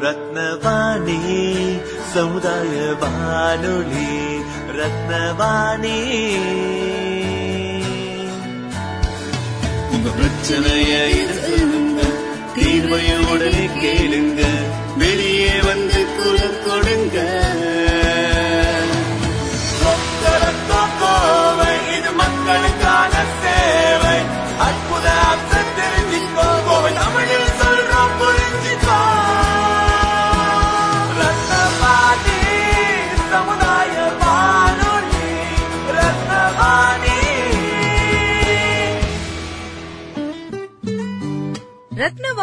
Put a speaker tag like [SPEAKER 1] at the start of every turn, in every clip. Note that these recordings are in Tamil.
[SPEAKER 1] ரத்னவாணி சமுதாய வானொலி ரத்னவாணி. உங்க பிரச்சனைய தீர்வையுடனே கேளுங்க வெளியே வந்து குரல் கொடுங்க.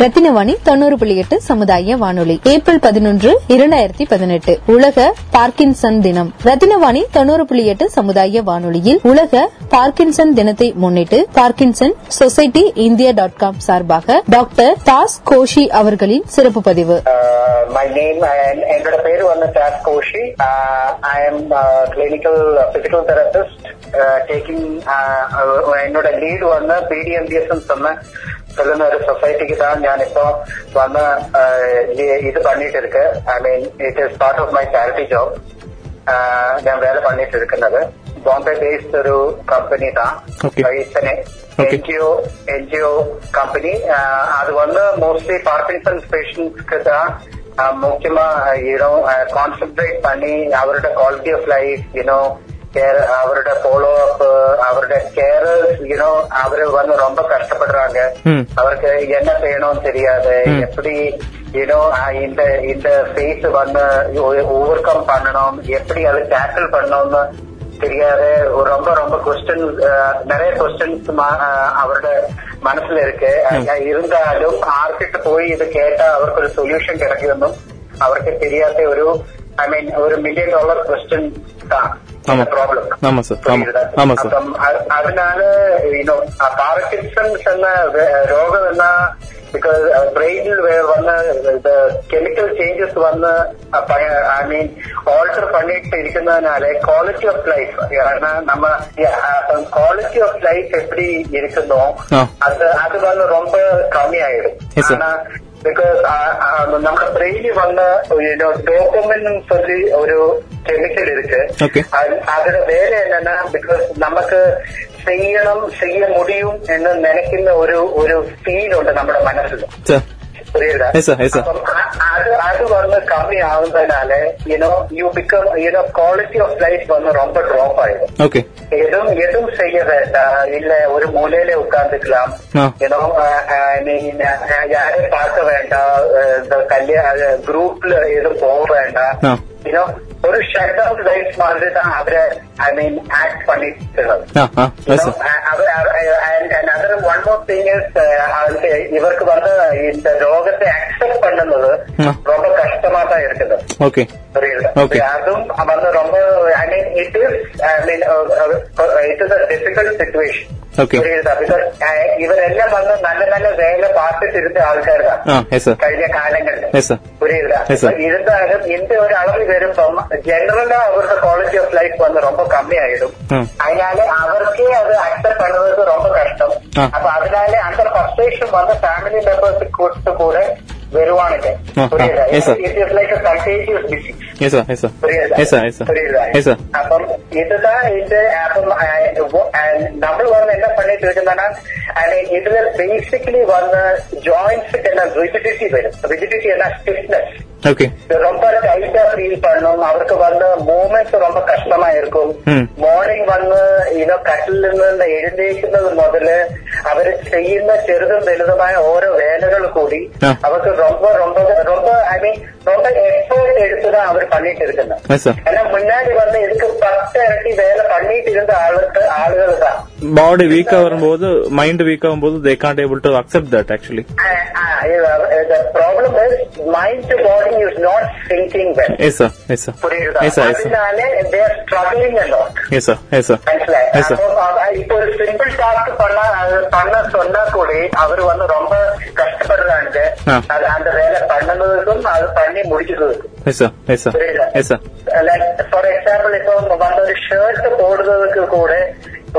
[SPEAKER 2] ரத்தினவாணி தொண்ணூறு புள்ளி எட்டு சமுதாய வானொலி. ஏப்ரல் பதினொன்று இரண்டாயிரத்தி பதினெட்டு. உலக பார்க்கின்சன் தினம். ரத்தினவாணி தொண்ணூறு புள்ளி எட்டு சமுதாய வானொலியில் உலக பார்க்கின்சன் தினத்தை முன்னிட்டு Parkinson society India dot com சார்பாக டாக்டர் தாஸ் கோஷி அவர்களின் சிறப்பு பதிவு.
[SPEAKER 3] Uh, மை நேம் என்னோட பேரு வந்து Das Koshy. I'm clinical physical therapist taking என்னோட லீடு வந்து பிடிஎம்பிஎஸ் சொன்ன നിൽക്കുന്ന ഒരു സൊസൈറ്റിക്കാണ് ഞാനിപ്പോ വന്ന് ഇത് പണിയിട്ട് ഇരിക്ക് I mean it is part of my charity job ഞാൻ വേല പണിയിട്ട് ഇരിക്കുന്നത് ബോംബെ ബേസ്ഡ് ഒരു കമ്പനി തന്നെ N G O N G O company அது வந்து மோஸ்ட்லி பார்க்கின்சன்ஸ் பேஷண்ட்ஸ்க்கு தான் முக்கியமா யூனோ கான்சென்ட்ரேட் பண்ணி அவரோட quality of life you know care அவரோட ஃபாலோ அப் அவரோட கேரர்ஸ் யூனோ அவரு வந்து ரொம்ப கஷ்டப்படுறாங்க அவருக்கு என்ன செய்யணும்னு தெரியாது எப்படி யூனோ இந்த இந்த ஃபேஸ் வந்து ஓவர் கம் பண்ணணும் எப்படி அதை டேக்கிள் பண்ணணும்னு தெரியாது ரொம்ப ரொம்ப கொஸ்டின் நிறைய கொஸ்டின்ஸ் அவரோட மனசுல இருக்கு இருந்தாலும் ആർക്കിട്ട് പോയി ഇത് കേട്ടാ അവർക്ക് ഒരു സൊല്യൂഷൻ കിടക്കുമെന്നും അവർക്ക് தெரியாத ഒരു ഐ മീൻ ഒരു മില്യൺ ഡോളർ ക്വസ്റ്റ്യൻ ப்ராப்ளம்
[SPEAKER 4] ஆமா சார் ஆமா ஆமா சார்
[SPEAKER 3] അപ്പം அதனால யூனோ പാർക്കിൻസൺസ് എന്ന രോഗം എന്ന ബിക്കോസ് ബ്രെയിനിൽ വന്ന് കെമിക്കൽ ചേഞ്ചസ് വന്ന് ഐ മീൻ ഓൾട്ടർ பண்ணிட்டு இருக்கிறதுனால குவாலிட்டி ஆஃப் லைஃப் நம்ம குவாலிட்டி ஆஃப் லைஃப் எப்படி இருக்குதோ அது அது வந்து ரொம்ப கம்மியாயிடும் ஆனா பிகாஸ் நம்ம பிரெயினி வந்த டோப்பமின் சொல்லி ஒரு கெமிக்கல் இருக்கு அதோட வேலை என்னன்னா பிகாஸ் நமக்கு ചെയ്യണം ചെയ്യ മുടിയും എന്ന് നനയ്ക്കുന്ന ഒരു ഒരു ഫീൽ ഉണ്ട് നമ്മുടെ മനസ്സിൽ അപ്പം അത് അത് വന്ന് കമ്മി ആവുന്നതിനാല് you know you become you know quality of life വന്ന് ரொம்ப ட்ராப் ஆயிடும் எதுவும் எதுவும் செய்ய வேண்டாம் இல்ல ஒரு மூலையில உட்கார்ந்துக்கலாம் யூனோ யாரையும் பார்க்க வேண்டாம் இந்த கல்யாண குரூப்ல எதுவும் போக வேண்டாம் யூனோ ഒരു ഷട്ട് ഔട്ട് ലൈറ്റ് മാതിരിതാണ് അവരെ ഐ മീൻ ആക്ട് പണിയിട്ടുള്ളത് വൺ മോർ തിങ് ഇസ് ഇവർക്ക് വന്ന് இந்த രോഗത്തെ അക്സെപ്റ്റ് പണ്ണുന്നത് ரொம்ப കഷ്ടമാ தான் இருக்குது ஓகே அதுவும் வந்து ரொம்ப I mean it is I mean it is a difficult situation ഇവരെല്ലാം വന്ന് നല്ല നല്ല വേല പാർട്ടിട്ടിരുന്ന ആൾക്കാരാണ് കഴിഞ്ഞ കാലങ്ങളിൽ പുരിയുതാ ഇരുന്നാലും இந்த ஒரு அளவு വരുമ്പം ജനറലാ അവരുടെ ക്വാളിറ്റി ഓഫ് ലൈഫ് വന്ന് ரொம்ப കമ്മിയായിടും அதனால அவருக்கே அது அக்செப்ட் பண்ணுறது ரொம்ப கஷ்டம் அப்ப அதனால அந்த ஃப்ரஸ்ட்ரேஷன் வந்து ஃபேமிலி மெம்பர்ஸ் கூட்டு கூட வருவானுங்க புரியுதா it is like contagious disease புரியுதா അപ്പം இதுதான் இந்த അപ്പം നമ്മൾ വന്ന് என்ன பண்ணிட்டு இருக்குன்னா இதுல பேசிக்கலி வந்த ஜாயின்ஸுக்கு என்ன ரிஜிடிட்டி வரும் ரிஜிடிட்டி என்ன ஸ்டிஃப்னஸ் ரொம்ப டைட்டா ஃபீல் பண்ணும் அவருக்கு வந்து மூமெண்ட்ஸ் ரொம்ப கஷ்டமா இருக்கும் മോർണിംഗ് വന്ന് ഇനോ കട്ടിൽ നിന്ന് എഴുന്നേക്കുന്നത് മുതല് അവര് ചെയ്യുന്ന ചെറുതും വലുതുമായ ഓരോ വേലകൾ കൂടി അവർക്ക് ரொம்ப ரொம்ப ரொம்ப ஐ மீன் ரொம்ப எஃபர்ட் எடுத்துதான் அவர் பண்ணிட்டு இருக்கிறார் ஏன்னா முன்னாடி வந்து இதுக்கு பத்து இரட்டி வேலை பண்ணிட்டு இருந்த ஆளுக்கு ஆளுகள் தான்
[SPEAKER 4] பாடி வீக்கா வரும்போது மைண்ட் வீக் ஆகும்போது they can't able to accept that actually
[SPEAKER 3] the problem is mind to body is not syncing well
[SPEAKER 4] yes sir yes sir
[SPEAKER 3] புரியுதா
[SPEAKER 4] எஸ் சார் எஸ் சார்
[SPEAKER 3] அதனால they are struggling a lot
[SPEAKER 4] yes sir yes sir
[SPEAKER 3] മനസ്സിലായി
[SPEAKER 4] Yes, sir.
[SPEAKER 3] അപ്പൊ അവ- ഇപ്പൊ ഒരു സിമ്പിൾ ടാസ്ക് பண்ண அது பண்ண சொன்னா கூட அவர் வந்து ரொம்ப கஷ்டப்படுறாங்க
[SPEAKER 4] ஆ.
[SPEAKER 3] அது அந்த வேலை பண்ணதுக்கும் அது பண்ணி முடிச்சதுக்கும்
[SPEAKER 4] எஸ் சார் எஸ் சார்
[SPEAKER 3] புரியுதா
[SPEAKER 4] yes sir
[SPEAKER 3] like for example ഇപ്പൊ വന്ന ഒരു ഷർട്ട് പോടുന്നതൊക്കെ കൂടെ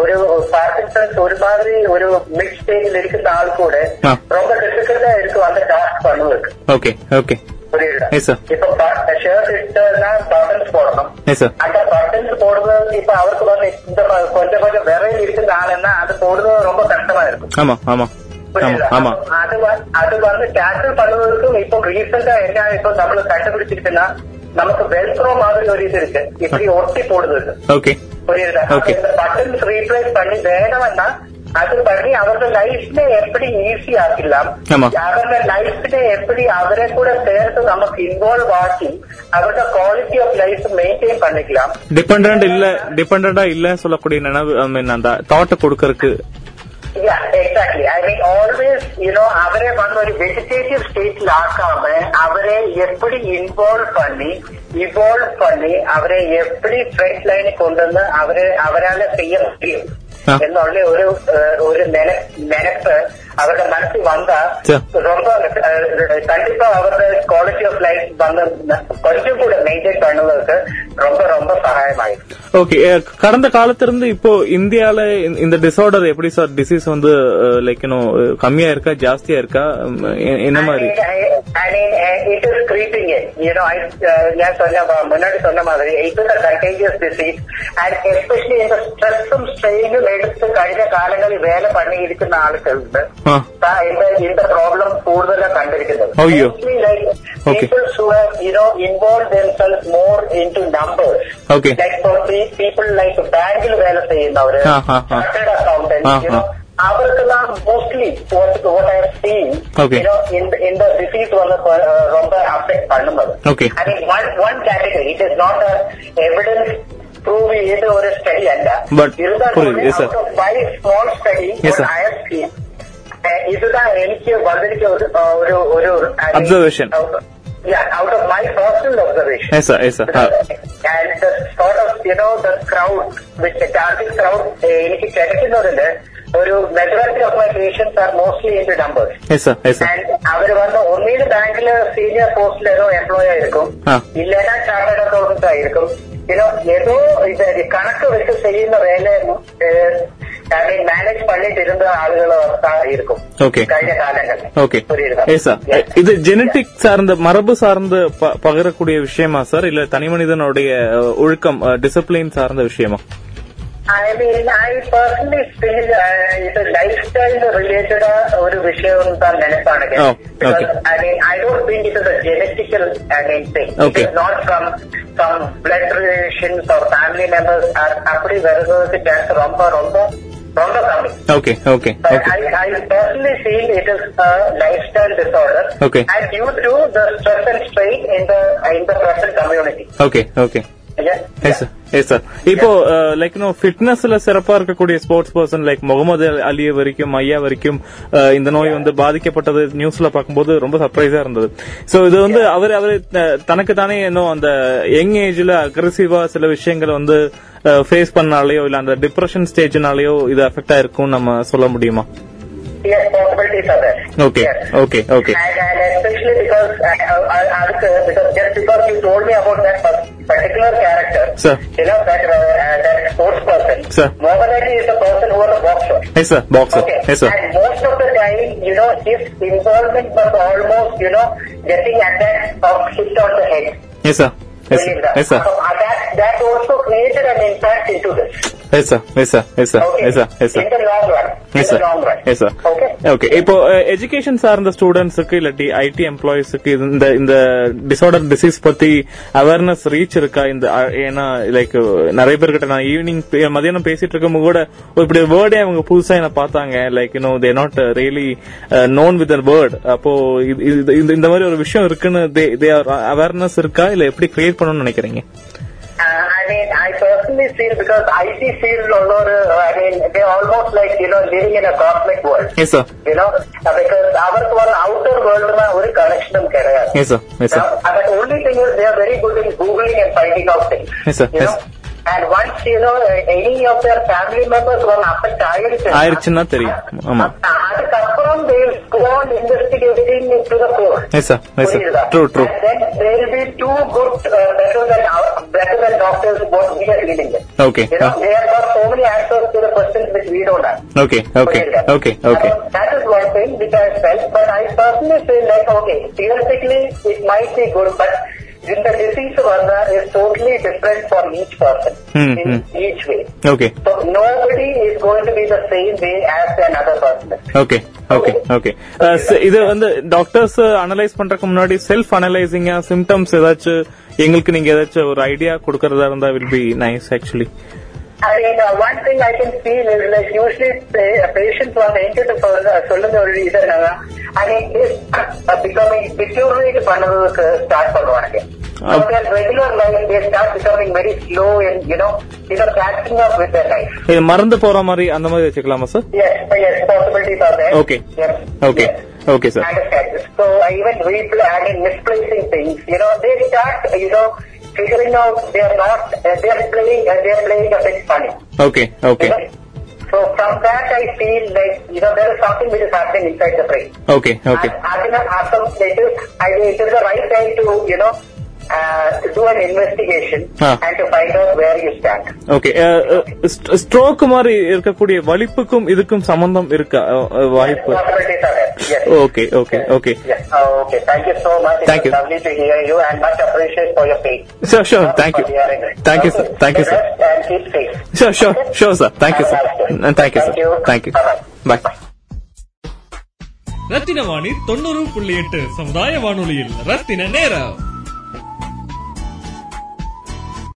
[SPEAKER 3] ഒരു പാർക്കിൻസൺസ് ഒരുമാതിരി ഒരു മിഡ് സ്റ്റേജിൽ ഇരിക്കുന്ന ആൾ കൂടെ
[SPEAKER 4] ആ.
[SPEAKER 3] ரொம்ப டிஃபிகல்ட்டா இருக்கு அந்த டாஸ்க் பண்ணுவதுக்கு
[SPEAKER 4] ஓகே ஓகே
[SPEAKER 3] புரியுதா. இப்ப போடணும்
[SPEAKER 4] எஸ் சார்
[SPEAKER 3] அந்த பட்டன்ஸ் போடுறது இப்ப அவருக்கு வந்து இந்த கொஞ்சம் கொஞ்சம் விரைவில் இருக்கிற ஆளுன்னா அது போடுறது ரொம்ப கஷ்டமா இருக்கும்
[SPEAKER 4] ஆமா ஆமா
[SPEAKER 3] அது அது வந்து கேன்சல் பண்ணுவதற்கும் இப்போ ரீசெண்டா என்ன இப்போ நம்ம கண்டுபிடிச்சிருக்குன்னா நமக்கு வெல்க்ரோ மாதிரி ஒரு இது இருக்கு இப்படி ஒட்டி போடுறது
[SPEAKER 4] ஓகே
[SPEAKER 3] புரியுதா அப்ப
[SPEAKER 4] Okay.
[SPEAKER 3] இந்த பட்டன்ஸ் ரீப்ளேஸ் பண்ணி வேணும்னா அது பண்ணி அவரோட லைஃப்ல எப்படி ஈஸி
[SPEAKER 4] ஆக்கலாம்
[SPEAKER 3] அவரோட லைஃப்ல எப்படி அவரை கூட சேர்த்து நமக்கு இன்வால்வ் ஆக்கி அவரோட குவாலிட்டி ஆஃப் லைஃப் மெயின்டைன் பண்ணிக்கலாம்
[SPEAKER 4] டிபெண்டன்ட் இல்ல டிபெண்டா இல்லன்னு சொல்லக்கூடிய நினைவு ஐ மீன் அந்த தாட்டை கொடுக்கறதுக்கு
[SPEAKER 3] exactly I mean always you know അവരെ വന്ന് ഒരു വെജിറ്റേറ്റീവ് സ്റ്റേറ്റിലാക്കാമ അവരെ എപ്പടി ഇൻവോൾവ് പണി ഇവോൾവ് പണി അവരെ എപ്പടി ഫ്രണ്ട് ലൈനിൽ കൊണ്ടുവന്ന് അവരെ അവരാളെ
[SPEAKER 4] ചെയ്യാൻ
[SPEAKER 3] എന്നുള്ള ഒരു ഒരു നിലപ്പ് അവരുടെ മനസ്സിൽ വന്ന ரொம்ப கண்டிப்பா அவரோட குவாலிட்டி ஆஃப் லைஃப் வந்து கொஞ்சம் கூட மெயின்டைன் பண்ணுவதற்கு ரொம்ப ரொம்ப சகாயமாயிருக்கு.
[SPEAKER 4] ஓகே கடந்த காலத்திலிருந்து இப்போ இந்தியால இந்த டிசார்டர் எப்படி சார் டிசீஸ் வந்து லைக் யூனோ கம்மியா இருக்கா ஜாஸ்தியா இருக்கா? என்ன மாதிரி?
[SPEAKER 3] இட் இஸ் கிரீப்பிங் யூனோ நான் சொன்ன முன்னாடி சொன்ன மாதிரி it is a contagious disease and എടുത്ത് കഴിഞ്ഞ കാലങ്ങളിൽ വേല പണിയിരിക്കുന്ന ആളുകളുണ്ട്.
[SPEAKER 4] ആ.
[SPEAKER 3] ദാ இந்த இந்த പ്രോബ്ലം കൂടുതലാണ് കണ്ടിരിക്കുന്നത്
[SPEAKER 4] അയ്യോ.
[SPEAKER 3] Mostly like
[SPEAKER 4] Okay.
[SPEAKER 3] people who have you know involved themselves more into numbers
[SPEAKER 4] Okay.
[SPEAKER 3] like for the people like ബാങ്കിൽ വേല ചെയ്യുന്നവര്
[SPEAKER 4] ആ, ആ, ആ.
[SPEAKER 3] chartered accountants
[SPEAKER 4] ആ,
[SPEAKER 3] you know
[SPEAKER 4] ആ.
[SPEAKER 3] അവർക്ക് mostly what what I have seen
[SPEAKER 4] Okay.
[SPEAKER 3] you know in the, in the disease வந்து uh, ரொம்ப affect பண்ணும்போது
[SPEAKER 4] Okay.
[SPEAKER 3] I mean one one category it is not a evidence prove ചെയ്ത ഒരു സ്റ്റഡി അല്ല
[SPEAKER 4] But, புரியுது, yes, sir.
[SPEAKER 3] Five small study
[SPEAKER 4] Yes, sir.
[SPEAKER 3] I have seen ഇതാ എനിക്ക് വന്നിരിക്ക ഒരു ഒരു
[SPEAKER 4] observation.
[SPEAKER 3] Yeah, out of my personal എനിക്ക് കിടക്കുന്നതിൽ ഒരു majority of my patients
[SPEAKER 4] are mostly in to
[SPEAKER 3] numbers അവർ വന്ന് ഒന്നീട് ബാങ്കിൽ സീനിയർ പോസ്റ്റിൽ ഏതോ എംപ്ലോയി ആയിരിക്കും. ഇല്ലേനാ ചാർട്ടേഡ് അക്കൗണ്ടൻസ് ആയിരിക്കും. ഏതോ ഇത് കണക്ക് വെച്ച് ചെയ്യുന്ന വേല மேனேஜ் பண்ணிட்டு இருந்த ஆளுகளை தான் இருக்கும்
[SPEAKER 4] Okay.
[SPEAKER 3] കഴിഞ്ഞ കാലങ്ങളിൽ
[SPEAKER 4] ஓகே
[SPEAKER 3] புரியுதா
[SPEAKER 4] எஸ் சார் இது ஜெனட்டிக் சார்ந்த மரபு சார்ந்து ப- பகரக்கூடிய விஷயமா சார் இல்ல தனி மனிதனுடைய அஹ், ஒழுக்கம் டிசிப்ளின் சார்ந்த விஷயமா
[SPEAKER 3] I mean, I personally feel uh, ഇത് ലൈഫ് സ്റ്റൈൽ റിലേറ്റഡ് ഒരു വിഷയം താൻ നിനക്കാണെങ്കിൽ
[SPEAKER 4] Oh, okay.
[SPEAKER 3] I mean, I don't think it is a genetical I mean, thing.
[SPEAKER 4] Okay.
[SPEAKER 3] It is not from some blood relations or family members. are- அப்படி வருவதற்கு chance ரொம்ப from the coming.
[SPEAKER 4] Okay, okay.
[SPEAKER 3] But
[SPEAKER 4] okay.
[SPEAKER 3] I, I personally feel it is a lifestyle disorder.
[SPEAKER 4] Okay.
[SPEAKER 3] And due to the stress and strain in the in the present community.
[SPEAKER 4] Okay, okay. இப்போ லைக் இன்னும் ஃபிட்னஸ்ல சிறப்பா இருக்கக்கூடிய ஸ்போர்ட்ஸ் பர்சன் லைக் முகமது அலிய வரைக்கும் ஐயா வரைக்கும் அஹ், இந்த நோய் வந்து பாதிக்கப்பட்டது நியூஸ்ல பார்க்கும்போது ரொம்ப சர்ப்ரைஸா இருந்தது. சோ இது வந்து அவர் அவர் தனக்கு தானே இன்னும் அந்த யங் ஏஜ்ல அக்ரெசிவா சில விஷயங்களை வந்து ஃபேஸ் பண்ணாலேயோ இல்ல அந்த டிப்ரெஷன் ஸ்டேஜ்னாலேயோ இது அஃபெக்ட் ஆயிருக்கும் நம்ம சொல்ல முடியுமா?
[SPEAKER 3] yes, possibilities are there.
[SPEAKER 4] Okay,
[SPEAKER 3] yes.
[SPEAKER 4] okay, okay.
[SPEAKER 3] And, and especially because uh, I'll answer because just because you told me about that particular character,
[SPEAKER 4] sir.
[SPEAKER 3] You know that uh, that sports person,
[SPEAKER 4] sir.
[SPEAKER 3] Muhammad Ali is a person who was a boxer.
[SPEAKER 4] Yes, sir. Boxer.
[SPEAKER 3] Okay.
[SPEAKER 4] Yes, sir.
[SPEAKER 3] And most of the time, you know, his involvement was almost, you know, getting attacked or hit on the head.
[SPEAKER 4] Yes, sir.
[SPEAKER 3] Yes, sir.
[SPEAKER 4] Yes, sir.
[SPEAKER 3] So, uh, that that also created an impact into this.
[SPEAKER 4] Yes sir yes sir yes sir
[SPEAKER 3] Okay. Sir
[SPEAKER 4] yes sir.
[SPEAKER 3] Okay
[SPEAKER 4] இப்போ எஜுகேஷன் சார்ந்த ஸ்டூடெண்ட்ஸுக்கு இல்லாட்டி ஐடி எம்ப்ளாயிஸுக்கு இந்த இந்த டிசார்டர் டிசீஸ் பத்தி அவேர்னஸ் ரீச் இருக்கா இந்த ஏன்னா லைக் நிறைய பேர்கிட்ட நான் ஈவினிங் மதியானம் பேசிட்டு இருக்கும்போது கூட இப்படி வேர்டே அவங்க புதுசா என்ன பார்த்தாங்க like you know they not really known with word அப்போ இந்த- மாதிரி ஒரு விஷயம் இருக்குன்னு தே ஆர் அவேர்னஸ் இருக்கா இல்ல எப்படி கிரியேட் பண்ணணும்னு நினைக்கிறீங்க
[SPEAKER 3] I mean, I personally personally feel because IT field உள்ளொரு I mean they almost like you know living in a cosmic world.
[SPEAKER 4] Yes sir
[SPEAKER 3] You know uh, because அவருக்கு ஒரு outer world ஒரு கனெக்ஷனும் கிடையாது.
[SPEAKER 4] Yes sir yes sir
[SPEAKER 3] Now, and the only thing is they are very good in googling and finding out things.
[SPEAKER 4] Yes, sir.
[SPEAKER 3] You
[SPEAKER 4] Yes.
[SPEAKER 3] know? And once you know any of their family members one affect ஆயிடுச்சு
[SPEAKER 4] ஆயிடுச்சுன்னா தெரியும் ஆமா
[SPEAKER 3] அதுக்கப்புறம் they will go on investigating into the core.
[SPEAKER 4] Yes sir yes sir
[SPEAKER 3] புரியுதா?
[SPEAKER 4] True true
[SPEAKER 3] And then there will be two good, uh, better than our, better than doctors what we are dealing with.
[SPEAKER 4] Okay.
[SPEAKER 3] You know, they have got so many answers to the questions which we don't have.
[SPEAKER 4] Okay okay
[SPEAKER 3] புரியுதா?
[SPEAKER 4] Okay okay
[SPEAKER 3] So that is one thing which I felt, but I personally feel like, okay, theoretically it might be good, but the disease is totally different for each person
[SPEAKER 4] Hmm,
[SPEAKER 3] in
[SPEAKER 4] hmm.
[SPEAKER 3] each way.
[SPEAKER 4] Okay
[SPEAKER 3] So nobody is going to be the same way as another person. is.
[SPEAKER 4] Okay okay okay இது வந்து டாக்டர்ஸ் அனலைஸ் பண்றதுக்கு முன்னாடி செல்ஃப் அனலைசிங்கா சிம்டம்ஸ் ஏதாச்சும் எங்களுக்கு நீங்க ஏதாச்சும் ஒரு ஐடியா கொடுக்கறதா இருந்தா will be nice actually
[SPEAKER 3] I mean, uh, one thing I can feel is like usually pa- patients வந்து என்கிட்ட சொல்ல சொல்லுங்க ஒரு mean, is uh, becoming deteriorate பண்ணதுக்கு start பண்ணுவாங்க
[SPEAKER 4] மறந்து போற மாதிரி அந்த மாதிரி வச்சுக்கலாமா
[SPEAKER 3] sir.
[SPEAKER 4] Okay, sir.
[SPEAKER 3] I understand. So uh, even replay, I mean, misplacing things, you know, they start, you know, figuring now they are not, uh, they are playing, uh, they are playing a bit funny. Okay, okay. So from that I feel like, you know, there is something which is happening inside the brain.
[SPEAKER 4] Okay,
[SPEAKER 3] okay. i think i as later, I, it is the right time to, you know, uh, to do an investigation
[SPEAKER 4] Ah.
[SPEAKER 3] and to find out where you stand.
[SPEAKER 4] Okay stroke மாதிரி இருக்கக்கூடிய வலிப்புக்கும் இதுக்கும் சம்பந்தம் இருக்கா வாய்ப்பு.
[SPEAKER 3] Okay okay okay Yes. Oh, okay. Thank you so much. It
[SPEAKER 4] Thank
[SPEAKER 3] was
[SPEAKER 4] you.
[SPEAKER 3] lovely to hear you and much appreciate for your faith.
[SPEAKER 4] Sure sure thank you
[SPEAKER 3] For hearing it. Thank you
[SPEAKER 4] sir Okay.
[SPEAKER 3] Thank you sir. Sure
[SPEAKER 4] sure sure sir thank you sir
[SPEAKER 3] Have a nice day.
[SPEAKER 4] Thank you sir
[SPEAKER 3] Thank you.
[SPEAKER 4] Thank you
[SPEAKER 3] Bye-bye.
[SPEAKER 4] Bye
[SPEAKER 5] Rathina Vani தொண்ணூறு புள்ளி எட்டு சமுதாய வானொலியில் ரத்தின நேரம்